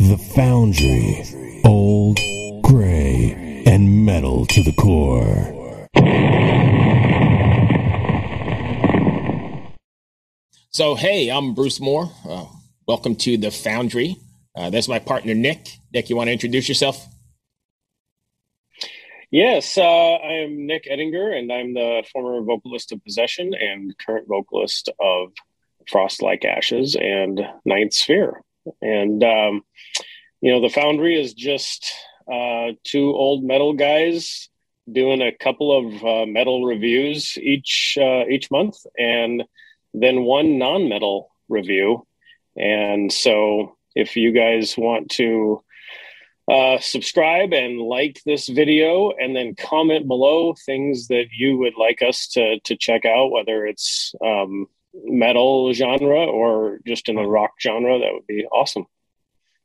The Foundry. Old, gray, and metal to the core. So, hey, I'm Bruce Moore. Uh, welcome to the Foundry. Uh, that's my partner, Nyk. Nyk, you want to introduce yourself? Yes, uh, I am Nyk Ettinger, and I'm the former vocalist of Possession and current vocalist of Frost Like Ashes and Ninth Sphere. And, um, you know, the Foundry is just uh, two old metal guys doing a couple of uh, metal reviews each uh, each month, and then one non-metal review. And so, if you guys want to uh, subscribe and like this video, and then comment below things that you would like us to to check out, whether it's um, metal genre or just in the rock genre, that would be awesome.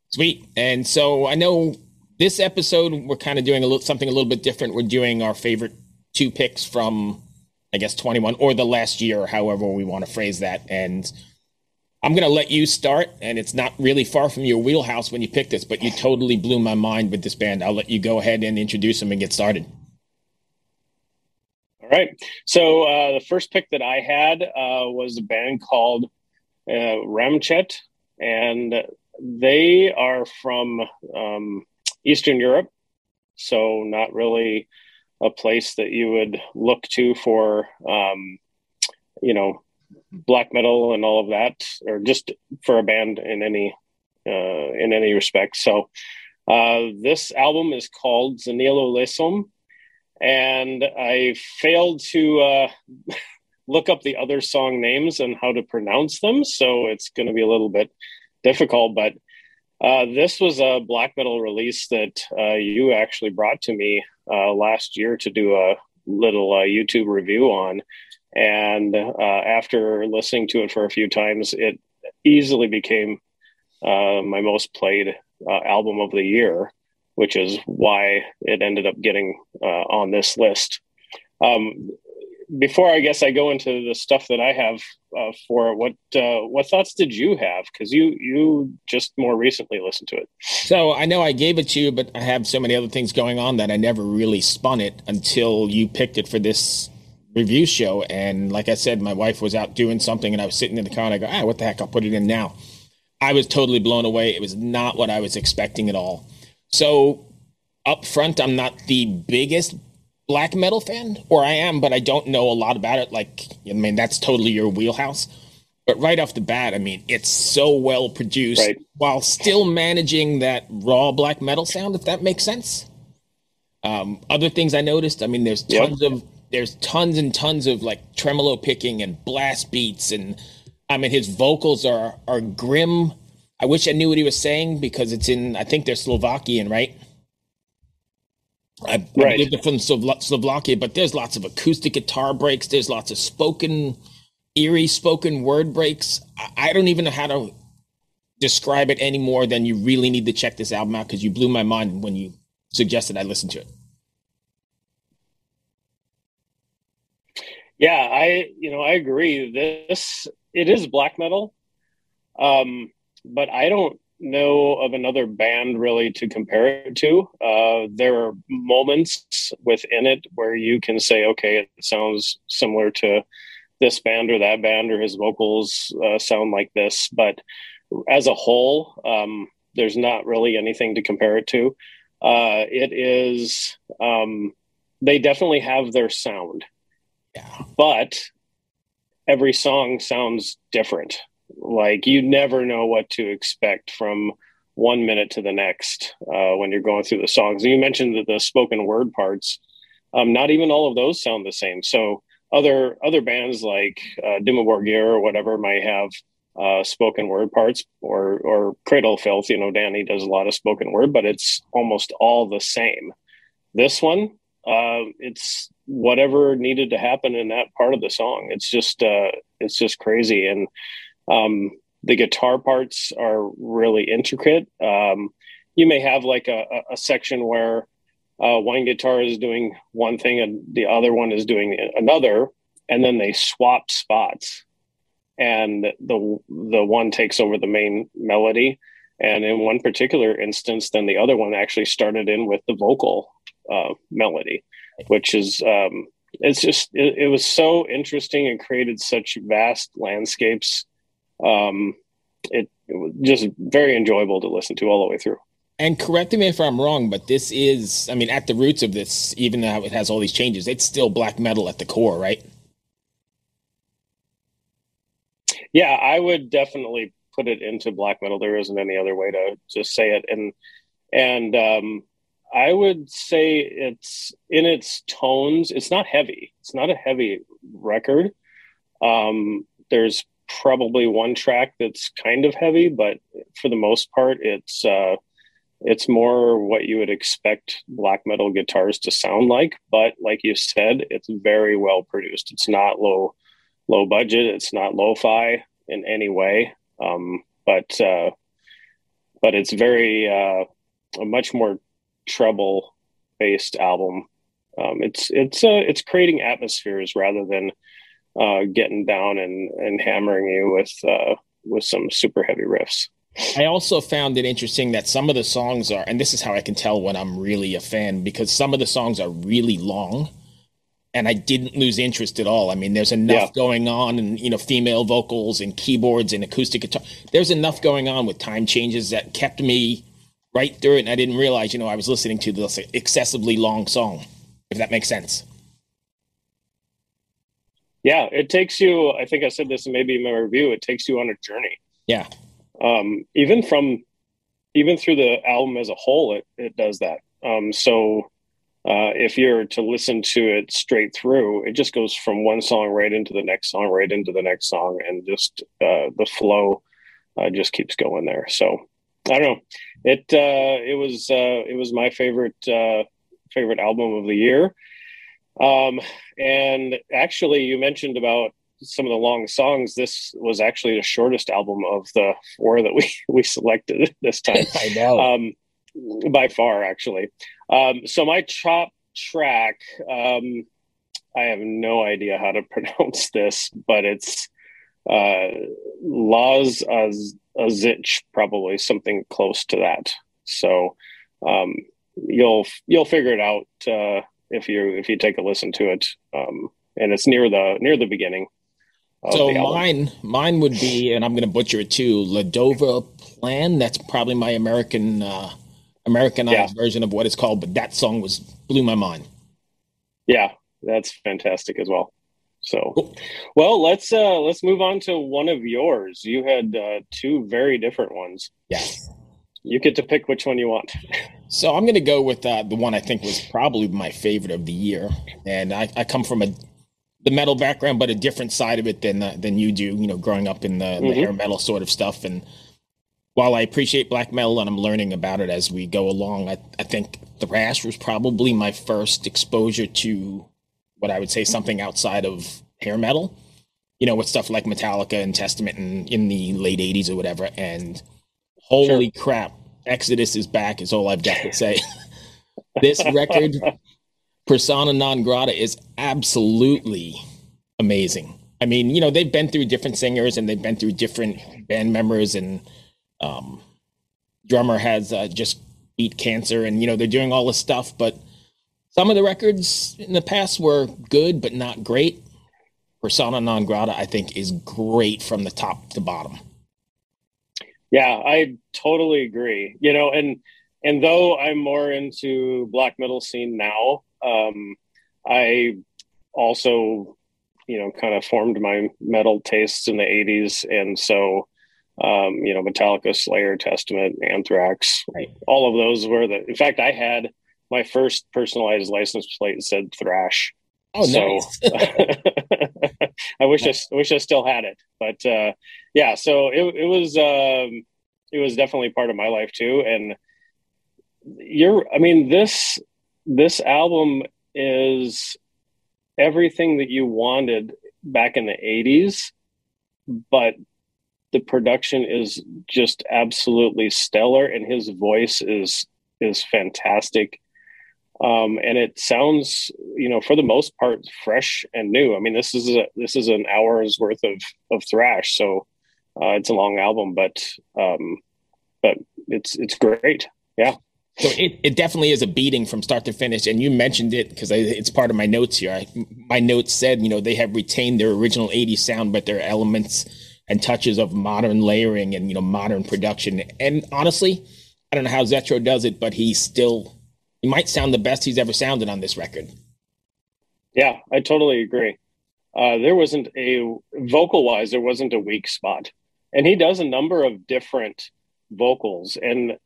Sweet. And so I know this episode we're kind of doing a little something a little bit different. We're doing our favorite two picks from I guess 21 or the last year, however we want to phrase that. And I'm going to let you start. And it's not really far from your wheelhouse when you picked this, but you totally blew my mind with this band. I'll let you go ahead and introduce them and get started. All right. So uh, the first pick that I had uh, was a band called uh, Ramchat, and they are from um, Eastern Europe. So not really a place that you would look to for, um, you know, black metal and all of that, or just for a band in any uh, in any respect. So uh, this album is called Znelo Lesom, and I failed to uh, look up the other song names and how to pronounce them, so it's going to be a little bit difficult. But uh, this was a black metal release that uh, you actually brought to me uh, last year to do a little uh, YouTube review on. And uh, after listening to it for a few times, it easily became my most played album of the year, which is why it ended up getting on this list. Um, before I guess I go into the stuff that I have uh, for what uh, what thoughts did you have? Because you you just more recently listened to it. So I know I gave it to you, but I have so many other things going on that I never really spun it until you picked it for this review show. And like I said, my wife was out doing something, and I was sitting in the car, and I go, ah, what the heck? I'll put it in now. I was totally blown away. It was not what I was expecting at all. So up front, I'm not the biggest black metal fan, or I am, but I don't know a lot about it. Like, I mean, that's totally your wheelhouse. But right off the bat, I mean, it's so well produced right. while still managing that raw black metal sound, if that makes sense. Um, other things I noticed, I mean, there's tons yep. of there's tons and tons of like tremolo picking and blast beats, and I mean, his vocals are are grim. I wish I knew what he was saying because it's in I think they're Slovakian, right? I, right. I believe they're from Slovakia, but there's lots of acoustic guitar breaks. There's lots of spoken, eerie spoken word breaks. I, I don't even know how to describe it any more than you really need to check this album out because you blew my mind when you suggested I listen to it. Yeah, I you know I agree. This it is black metal, um, but I don't know of another band really to compare it to. Uh, there are moments within it where you can say, okay, it sounds similar to this band or that band, or his vocals uh, sound like this. But as a whole, um, there's not really anything to compare it to. Uh, it is, um, they definitely have their sound. Yeah. But every song sounds different like you never know what to expect from one minute to the next uh, when you're going through the songs. And you mentioned that the spoken word parts, um, not even all of those sound the same. So other other bands like uh, Dimmu Borgir or whatever might have uh, spoken word parts or or Cradle Filth. You know, Dani does a lot of spoken word, but it's almost all the same. This one, uh, it's whatever needed to happen in that part of the song. It's just uh, it's just crazy, and um, the guitar parts are really intricate. Um, you may have like a, a section where uh, one guitar is doing one thing and the other one is doing another, and then they swap spots and the the one takes over the main melody and in one particular instance then the other one actually started in with the vocal uh, melody which is um, it's just it, it, was so interesting and created such vast landscapes um, it, it was just very enjoyable to listen to all the way through and correct me if I'm wrong, but this is, I mean, at the roots of this, even though it has all these changes, it's still black metal at the core, right? Yeah, I would definitely put it into black metal. There isn't any other way to just say it. And and um, I would say it's in its tones. It's not heavy. It's not a heavy record. Um, there's probably one track that's kind of heavy, but for the most part, it's uh, it's more what you would expect black metal guitars to sound like. But like you said, it's very well produced. It's not low low budget. It's not lo-fi in any way. Um, but uh, but it's very uh, a much more treble based album. Um, it's it's uh, it's creating atmospheres rather than uh, getting down and, and hammering you with uh, with some super heavy riffs. I also found it interesting that some of the songs are, and this is how I can tell when I'm really a fan, because some of the songs are really long and I didn't lose interest at all. I mean, there's enough yeah. going on, and you know, female vocals and keyboards and acoustic guitar. There's enough going on with time changes that kept me right through it, and I didn't realize, you know, I was listening to this excessively long song. If that makes sense. Yeah, it takes you. I think I said this maybe in my review. It takes you on a journey. Yeah. Um, even from, even through the album as a whole, it it does that. Um, so uh, if you're to listen to it straight through, it just goes from one song right into the next song, right into the next song, and just uh, the flow uh, just keeps going there. So I don't know. It uh, it was uh, it was my favorite uh, favorite album of the year. Um, and actually, you mentioned about some of the long songs. This was actually the shortest album of the four that we we selected this time. I know. Um, by far, actually. Um, so my top track, um, I have no idea how to pronounce this, but it's uh, Laws of Azich, probably something close to that. So um, you'll you'll figure it out uh, if you if you take a listen to it, um, and it's near the near the beginning. So mine mine would be, and I'm going to butcher it too, Ladova Plan. That's probably my American uh, Americanized yeah. version of what it's called, but that song was blew my mind. Yeah, that's fantastic as well. So, cool. well, let's uh let's move on to one of yours. You had uh, two very different ones. Yeah. You get to pick which one you want. So I'm going to go with uh, the one I think was probably my favorite of the year, and I, I come from a the metal background, but a different side of it than uh, than you do. You know, growing up in the, mm-hmm. the hair metal sort of stuff, and while I appreciate black metal and I'm learning about it as we go along, I, I think thrash was probably my first exposure to what I would say something outside of hair metal. You know, with stuff like Metallica and Testament and in the late '80s or whatever. And holy sure. crap, Exodus is back. Is all I've got to say. this record, Persona non grata, is absolutely amazing. I mean, you know, they've been through different singers and they've been through different band members and um, drummer has uh, just beat cancer, and you know they're doing all this stuff. But some of the records in the past were good, but not great. Persona non grata, I think, is great from the top to bottom. Yeah, I totally agree. You know, and and though I'm more into black metal scene now, um, I also, you know, kind of formed my metal tastes in the '80s, and so um, you know, Metallica, Slayer, Testament, Anthrax, right. all of those were the. In fact, I had my first personalized license plate said thrash. Oh, so, nice. I wish I, I, wish I still had it, but uh, yeah. So it it was um, it was definitely part of my life too. And you're, I mean this this album is everything that you wanted back in the '80s, but the production is just absolutely stellar, and his voice is is fantastic um, and it sounds you know for the most part fresh and new. I mean this is a this is an hour's worth of of thrash so uh, it's a long album but um, but it's it's great. Yeah. So it, it definitely is a beating from start to finish and you mentioned it because it's part of my notes here. I, my notes said you know they have retained their original 80s sound but their elements and touches of modern layering and you know modern production. And honestly i don't know how Zetro does it but he's still he might sound the best he's ever sounded on this record. Yeah, I totally agree. Uh, there wasn't a vocal wise, there wasn't a weak spot, and he does a number of different vocals. And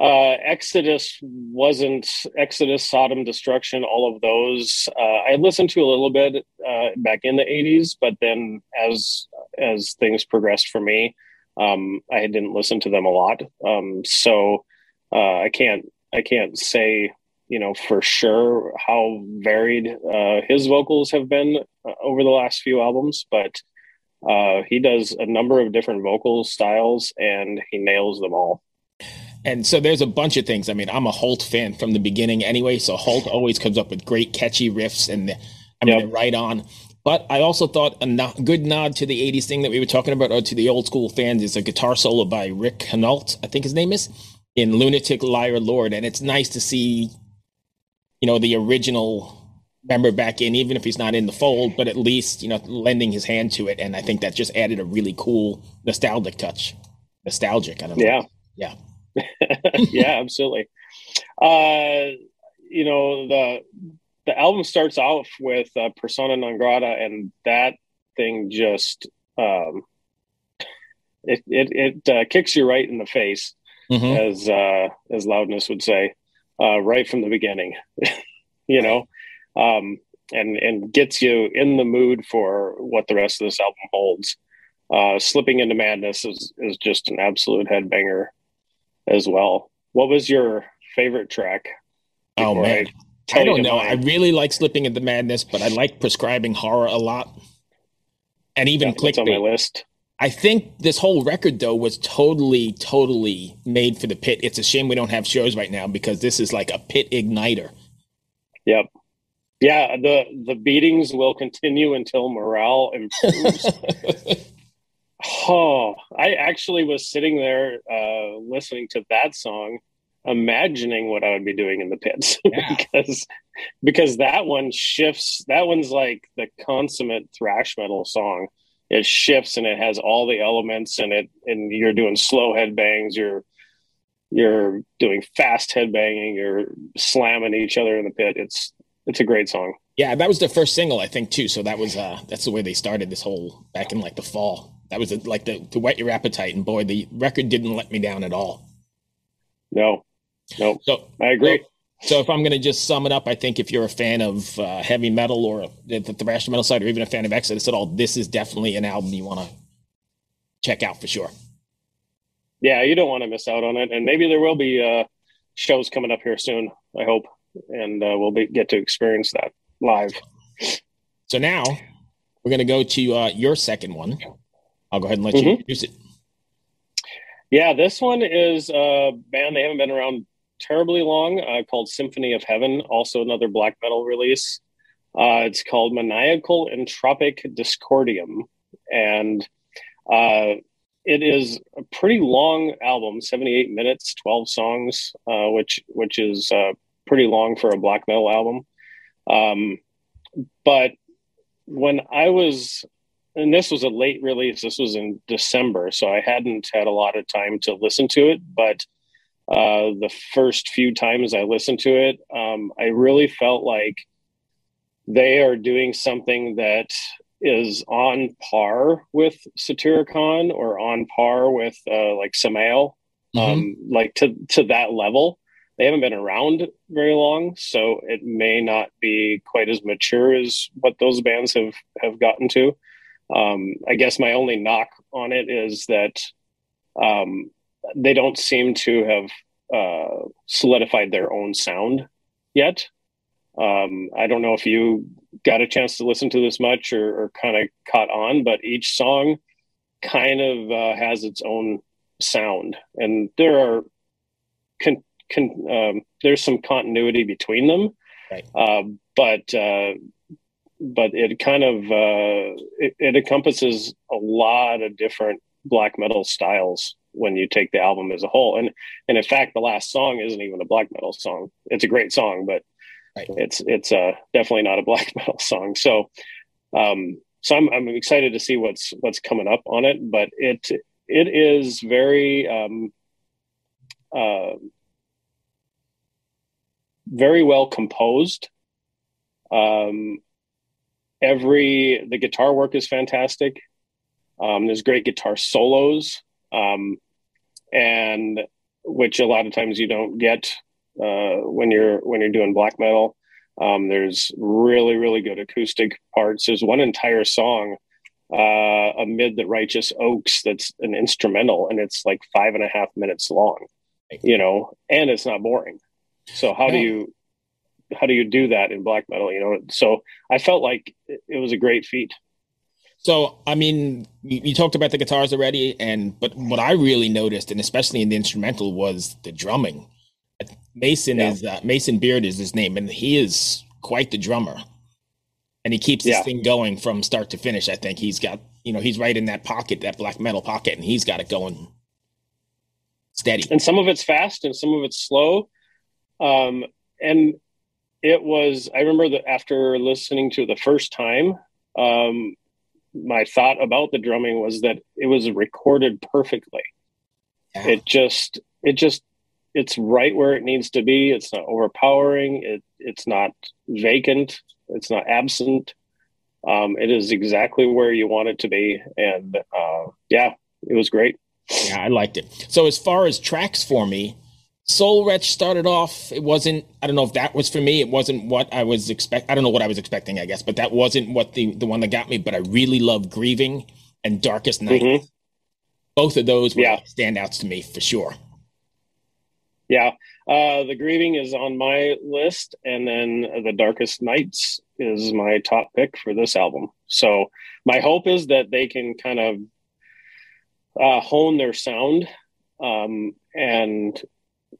uh, Exodus wasn't Exodus, Sodom, Destruction, all of those. Uh, I listened to a little bit uh, back in the '80s, but then as as things progressed for me, um, I didn't listen to them a lot. Um, so uh, I can't I can't say, you know, for sure how varied uh, his vocals have been uh, over the last few albums, but uh, he does a number of different vocal styles and he nails them all. And so there's a bunch of things. I mean, I'm a Holt fan from the beginning anyway, so Holt always comes up with great catchy riffs and I mean, yep. right on. But I also thought a no- good nod to the 80s thing that we were talking about, or to the old school fans, is a guitar solo by Rick Hunolt, I think his name is in Lunatic Liar Lord, and it's nice to see, you know, the original member back in, even if he's not in the fold, but at least you know lending his hand to it, and I think that just added a really cool nostalgic touch. Nostalgic, I don't know. Yeah, yeah, yeah, absolutely. Uh, you know the the album starts off with uh, Persona non grata, and that thing just um, it it, it uh, kicks you right in the face mm-hmm. as uh, as loudness would say, uh, right from the beginning. you know, um, and and gets you in the mood for what the rest of this album holds. Uh, Slipping into Madness is is just an absolute headbanger as well. What was your favorite track? Oh man. I, I don't know. Mine? I really like Slipping into Madness, but I like Prescribing Horror a lot. And even yeah, Clickbait. on my list. I think this whole record though was totally, totally made for the pit. It's a shame we don't have shows right now because this is like a pit igniter. Yep. Yeah, the the beatings will continue until morale improves. oh, I actually was sitting there uh, listening to that song, imagining what I would be doing in the pits yeah. because because that one shifts. That one's like the consummate thrash metal song it shifts and it has all the elements and it and you're doing slow head bangs you're you're doing fast head banging you're slamming each other in the pit. It's it's a great song. Yeah that was the first single i think too. So that was uh that's the way they started this whole back in like the fall. That was like the to whet your appetite and boy the record didn't let me down at all. No. No. So i agree. so, so if I'm going to just sum it up, I think if you're a fan of uh, heavy metal or the, thrash metal side, or even a fan of Exodus at all, this is definitely an album you want to check out for sure. Yeah, you don't want to miss out on it, and maybe there will be uh, shows coming up here soon. I hope, and uh, we'll be, get to experience that live. So now we're going to go to uh, your second one. I'll go ahead and let mm-hmm. you introduce it. Yeah, this one is a band. They haven't been around terribly long uh, called Symphony of Heaven, also another black metal release. Uh, it's called Maniacal Entropik Discordium. And uh, it is a pretty long album 78 minutes, 12 songs, uh, which, which is uh, pretty long for a black metal album. Um, but when I was and this was a late release. This was in December, so I hadn't had a lot of time to listen to it. But uh, the first few times I listened to it, um, I really felt like they are doing something that is on par with Satyricon or on par with uh, like Samael, mm-hmm. um, like to to that level. they haven't been around very long, so it may not be quite as mature as what those bands have have gotten to. Um, I guess my only knock on it is that um, they don't seem to have uh, solidified their own sound yet. Um, I don't know if you got a chance to listen to this much or, or kind of caught on, but each song kind of uh, has its own sound, and there are con- con- um, there's some continuity between them, right. uh, but uh, but it kind of uh, it, it, encompasses a lot of different black metal styles when you take the album as a whole. And and in fact, the last song isn't even a black metal song. It's a great song, but right. it's it's uh, definitely not a black metal song. So um, so I'm I'm excited to see what's what's coming up on it. But it it is very um, uh, very well composed. Um, every the guitar work is fantastic. Um, there's great guitar solos, um, and which a lot of times you don't get uh, when you're when you're doing black metal. Um, there's really really good acoustic parts. There's one entire song uh, amid the righteous oaks that's an instrumental, and it's like five and a half minutes long. You know, and it's not boring. So how do you how do you do that in black metal? You know, so I felt like it was a great feat. So, I mean, you, you, talked about the guitars already, and but what I really noticed, and especially in the instrumental, was the drumming. Mason yeah. is uh, Mason Beard is his name, and he is quite the drummer, and he keeps this yeah. thing going from start to finish. I think he's got, you know, he's right in that pocket, that black metal pocket, and he's got it going steady. And some of it's fast, and some of it's slow. Um, and it was i remember that after listening to the first time um, my thought about the drumming was that it was recorded perfectly. Yeah. it just it just it's right where it needs to be. It's not overpowering. It it's not vacant. It's not absent. Um, it is exactly where you want it to be. And uh, yeah it was great. Yeah i liked it. So as far as tracks for me Soul Wretch started off. It wasn't. I don't know if that was for me. It wasn't what I was expect. I don't know what I was expecting. I guess, but that wasn't what the the one that got me. But I really love Grieving and Darkest Night. Mm-hmm. Both of those were yeah. standouts to me for sure. Yeah, uh, the Grieving is on my list, and then the Darkest Nights is my top pick for this album. So my hope is that they can kind of uh, hone their sound um, and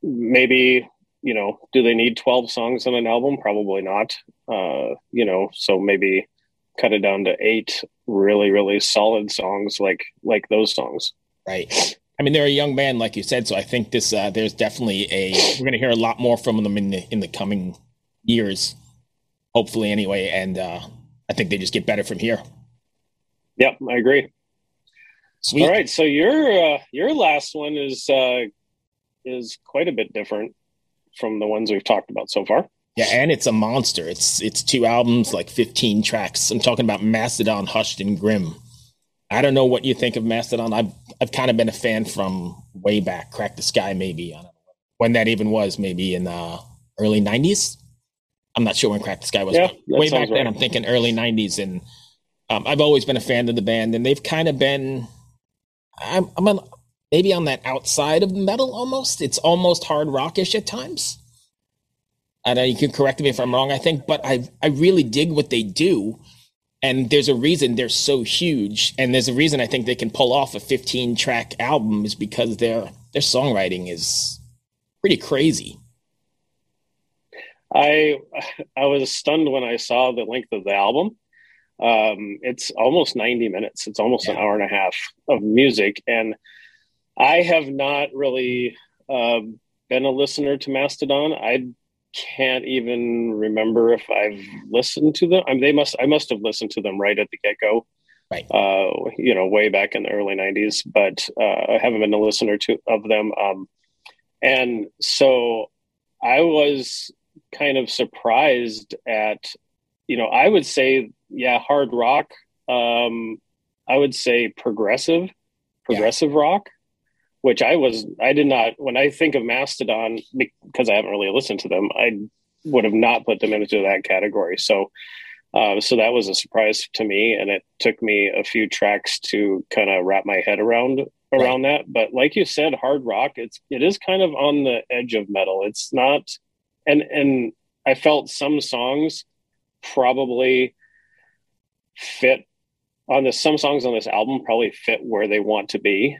maybe you know do they need 12 songs on an album? Probably not. Uh you know so maybe cut it down to eight really really solid songs like like those songs. Right. I mean they're a young band like you said so i think this uh there's definitely a we're going to hear a lot more from them in the in the coming years hopefully anyway and uh i think they just get better from here. Yep i agree. Sweet. all right so your uh your last one is uh is quite a bit different from the ones we've talked about so far. Yeah, and it's a monster. It's it's two albums, like 15 tracks. I'm talking about Mastodon, Hushed and Grim. I don't know what you think of Mastodon. I've I've kind of been a fan from way back, Crack the Skye, maybe. I don't know when that even was, maybe in the early 90s. I'm not sure when Crack the Skye was. Yeah, way back then, I'm thinking early 90s, and um, I've always been a fan of the band, and they've kind of been. I'm I'm a, maybe on that outside of metal almost. It's almost hard rockish at times. I know you can correct me if I'm wrong, I think, but I I really dig what they do. And there's a reason they're so huge. And there's a reason I think they can pull off a 15 track album is because their their songwriting is pretty crazy. I I was stunned when I saw the length of the album. Um, it's almost 90 minutes. It's almost yeah. an hour and a half of music. And I have not really uh, been a listener to Mastodon. I can't even remember if I've listened to them. I mean, they must. I must have listened to them right at the get go, right? Uh, you know, way back in the early '90s. But uh, I haven't been a listener to of them. Um, and so I was kind of surprised at, you know, I would say, yeah, hard rock. Um, I would say progressive, progressive yeah. rock which I was I did not when I think of Mastodon because I haven't really listened to them, I would have not put them into that category. So uh, so that was a surprise to me, and it took me a few tracks to kind of wrap my head around around right. that. But like you said, hard rock it's it is kind of on the edge of metal. It's not, and and I felt some songs probably fit on this. Some songs on this album probably fit where they want to be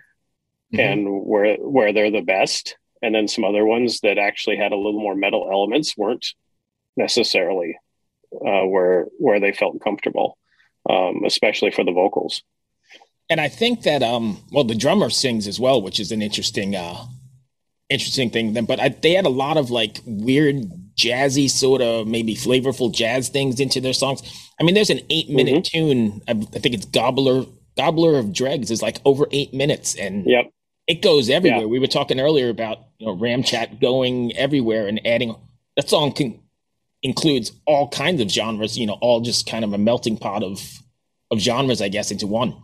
mm-hmm. and where where they're the best. And then some other ones that actually had a little more metal elements weren't necessarily uh, where where they felt comfortable um, especially for the vocals. And i think that um well the drummer sings as well which is an interesting uh interesting thing then but I, they had a lot of like weird jazzy sort of maybe flavorful jazz things into their songs. I mean there's an eight minute mm-hmm. tune. I, I think it's gobbler gobbler of dregs is like over eight minutes and yep it goes everywhere. Yeah. We were talking earlier about you know Ramchat going everywhere and adding that song can, includes all kinds of genres. You know, all just kind of a melting pot of of genres, I guess, into one.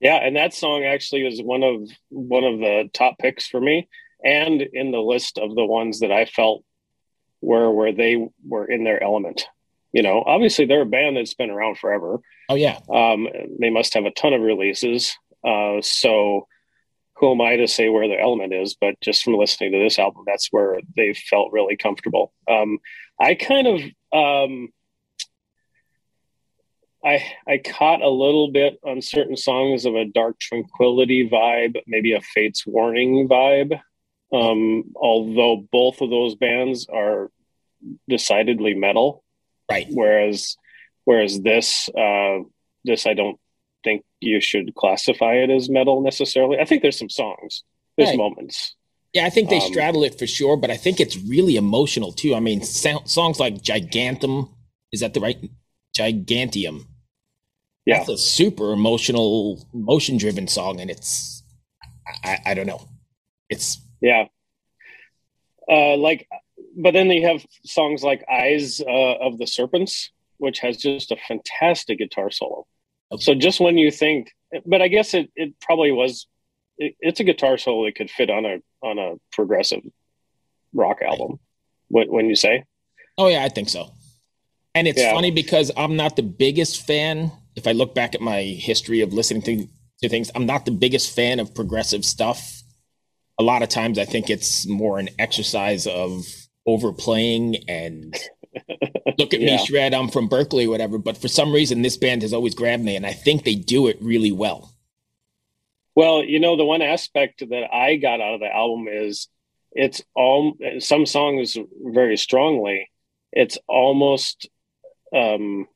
Yeah, and that song actually was one of one of the top picks for me, and in the list of the ones that I felt were where they were in their element. You know, obviously they're a band that's been around forever. Oh yeah, um, they must have a ton of releases. Uh, so who am I to say where the element is? But just from listening to this album, that's where they felt really comfortable. Um, I kind of, um, I I caught a little bit on certain songs of a dark tranquility vibe, maybe a Fates Warning vibe. Um, although both of those bands are decidedly metal, right? Whereas, whereas this, uh, this I don't think you should classify it as metal necessarily. I think there's some songs, there's right. moments. Yeah, I think they um, straddle it for sure, but I think it's really emotional too. I mean, so- songs like Gigantium, is that the right Gigantium? Yeah, that's a super emotional, emotion driven song, and it's I, I don't know, it's yeah, uh, like, but then they have songs like Eyes uh, of the Serpents, which has just a fantastic guitar solo. So just when you think, but I guess it, it probably was, it, it's a guitar solo that could fit on a on a progressive rock album. What when you say? Oh yeah, I think so. And it's yeah. funny because I'm not the biggest fan. If I look back at my history of listening to, to things, I'm not the biggest fan of progressive stuff. A lot of times, I think it's more an exercise of overplaying and look at yeah. me shred i'm from Berklee whatever but for some reason this band has always grabbed me and i think they do it really well well you know the one aspect that i got out of the album is it's all some songs very strongly it's almost um,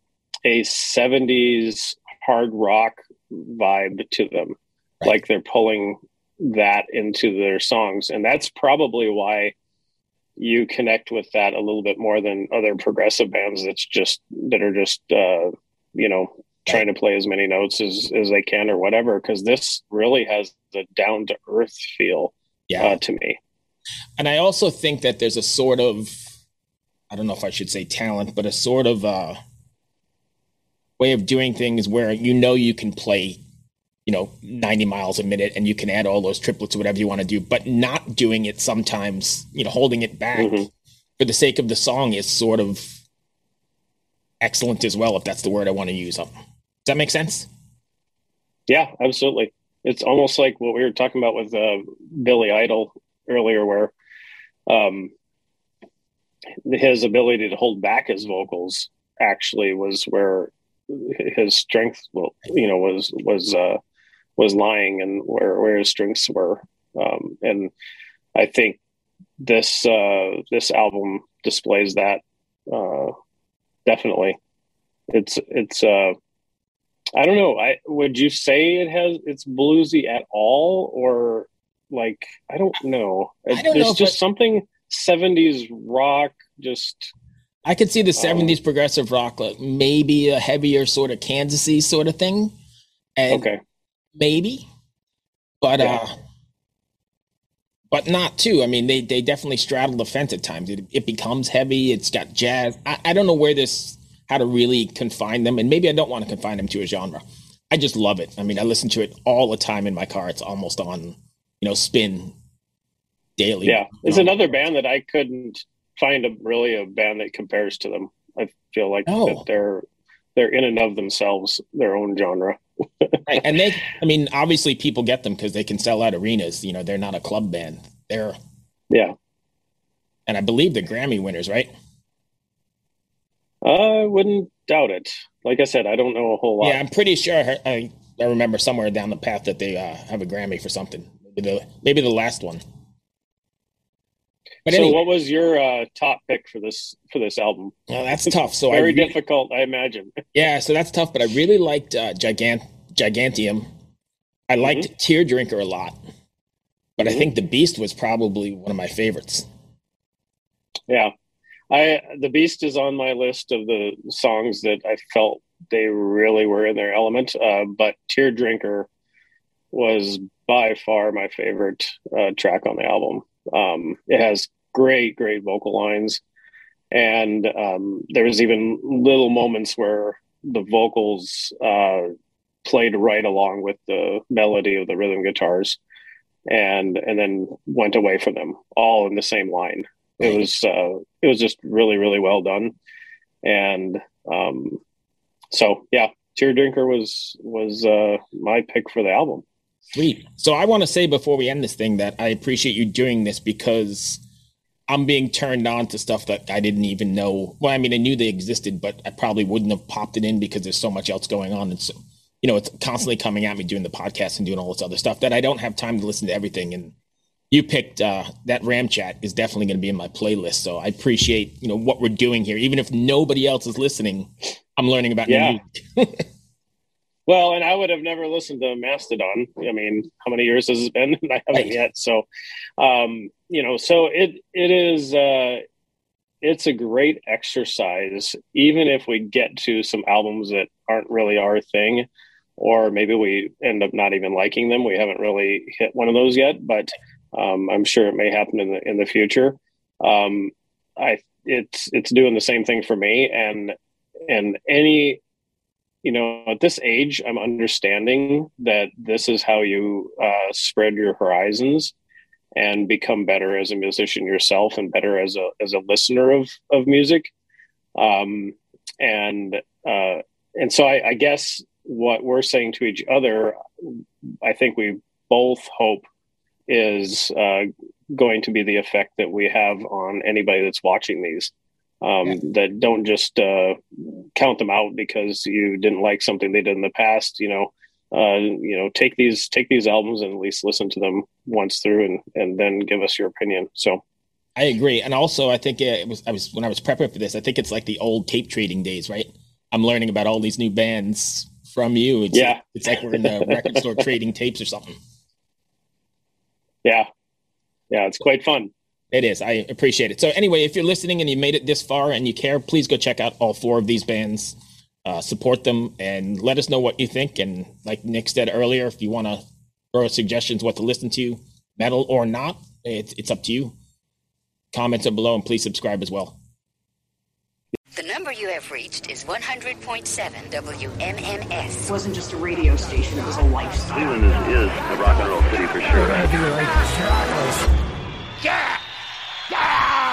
a 70s hard rock vibe to them right. like they're pulling that into their songs and that's probably why you connect with that a little bit more than other progressive bands that's just that are just uh, you know trying to play as many notes as as they can or whatever because this really has the down to earth feel yeah. Uh, to me and i also think that there's a sort of i don't know if i should say talent but a sort of uh way of doing things where you know you can play you know 90 miles a minute and you can add all those triplets or whatever you want to do but not doing it sometimes you know holding it back mm-hmm. for the sake of the song is sort of excellent as well if that's the word i want to use does that make sense? Yeah absolutely. It's almost like what we were talking about with uh, billy idol earlier where um, his ability to hold back his vocals actually was where his strength you know was was uh was lying and where where his strengths were. Um, and I think this uh, this album displays that uh, definitely. It's it's uh, I don't know. I would you say it has it's bluesy at all or like I don't know. I don't There's know just something 70s rock just I could see the 70s um, progressive rock like maybe a heavier sort of Kansasy sort of thing. And okay maybe, but yeah. uh, but not too. I mean, they they definitely straddle the fence at times. It, it becomes heavy. It's got jazz. I, I don't know where this how to really confine them, and maybe I don't want to confine them to a genre. I just love it. I mean, I listen to it all the time in my car. It's almost on you know, spin daily. Yeah, it's Um, another band that I couldn't find a really a band that compares to them. I feel like Oh. that they're they're in and of themselves their own genre. Right. And they, I mean, obviously people get them because they can sell out arenas. You know, they're not a club band. They're, Yeah, and I believe they're Grammy winners, right? I wouldn't doubt it. Like I said, I don't know a whole lot. Yeah, I'm pretty sure I, I, I remember somewhere down the path that they uh, have a Grammy for something. Maybe the maybe the last one. But so, anyway, what was your uh, top pick for this for this album? well, that's tough. So I Very re- difficult, I imagine. yeah, so that's tough. But I really liked uh, Gigant Gigantium. I liked Tear Drinker a lot, but I Mhm. think The Beast was probably one of my favorites. Yeah, I the Beast is on my list of the songs that I felt they really were in their element. Uh, but Tear Drinker was by far my favorite uh, track on the album. Um, it has great, great vocal lines, and um, there was even little moments where the vocals uh, played right along with the melody of the rhythm guitars, and and then went away from them all in the same line. It was uh, it was just really really well done. And um, so yeah tear drinker was was uh, my pick for the album Sweet. So I want to say before we end this thing that I appreciate you doing this because I'm being turned on to stuff that I didn't even know. Well, I mean, I knew they existed, but I probably wouldn't have popped it in because there's so much else going on. And so, you know, it's constantly coming at me doing the podcast and doing all this other stuff that I don't have time to listen to everything. And you picked uh, that Ramchat is definitely going to be in my playlist. So I appreciate, you know, what we're doing here. Even if nobody else is listening, I'm learning about new Yeah. well and i would have never listened to mastodon. I mean how many years has it been? I haven't Right. yet. So um, you know so it it is uh, it's a great exercise even if we get to some albums that aren't really our thing or maybe we end up not even liking them. We haven't really hit one of those yet but um, i'm sure it may happen in the in the future. Um, i it's it's doing the same thing for me and and any you know at this age i'm understanding that this is how you uh, spread your horizons and become better as a musician yourself and better as a as a listener of of music. Um and uh and so I, I guess what we're saying to each other i think we both hope is uh going to be the effect that we have on anybody that's watching these um Yeah. that don't just uh count them out because you didn't like something they did in the past you know uh, you know, take these take these albums and at least listen to them once through, and and then give us your opinion. So I agree, and also I think it was I was when I was prepping for this. I think it's like the old tape trading days, right? I'm learning about all these new bands from you. It's Yeah. like, it's like we're in the record store trading tapes or something. yeah, yeah, it's quite fun. It is. I appreciate it. So anyway, if you're listening and you made it this far and you care, please go check out all four of these bands. Uh, support them and let us know what you think. And like Nyk said earlier, if you want to throw suggestions what to listen to, metal or not, it's it's up to you. Comments are below and please subscribe as well. The number you have reached is 100.7 WMMS. It wasn't just a radio station, it was a lifestyle. Cleveland is, is a rock and roll city for sure.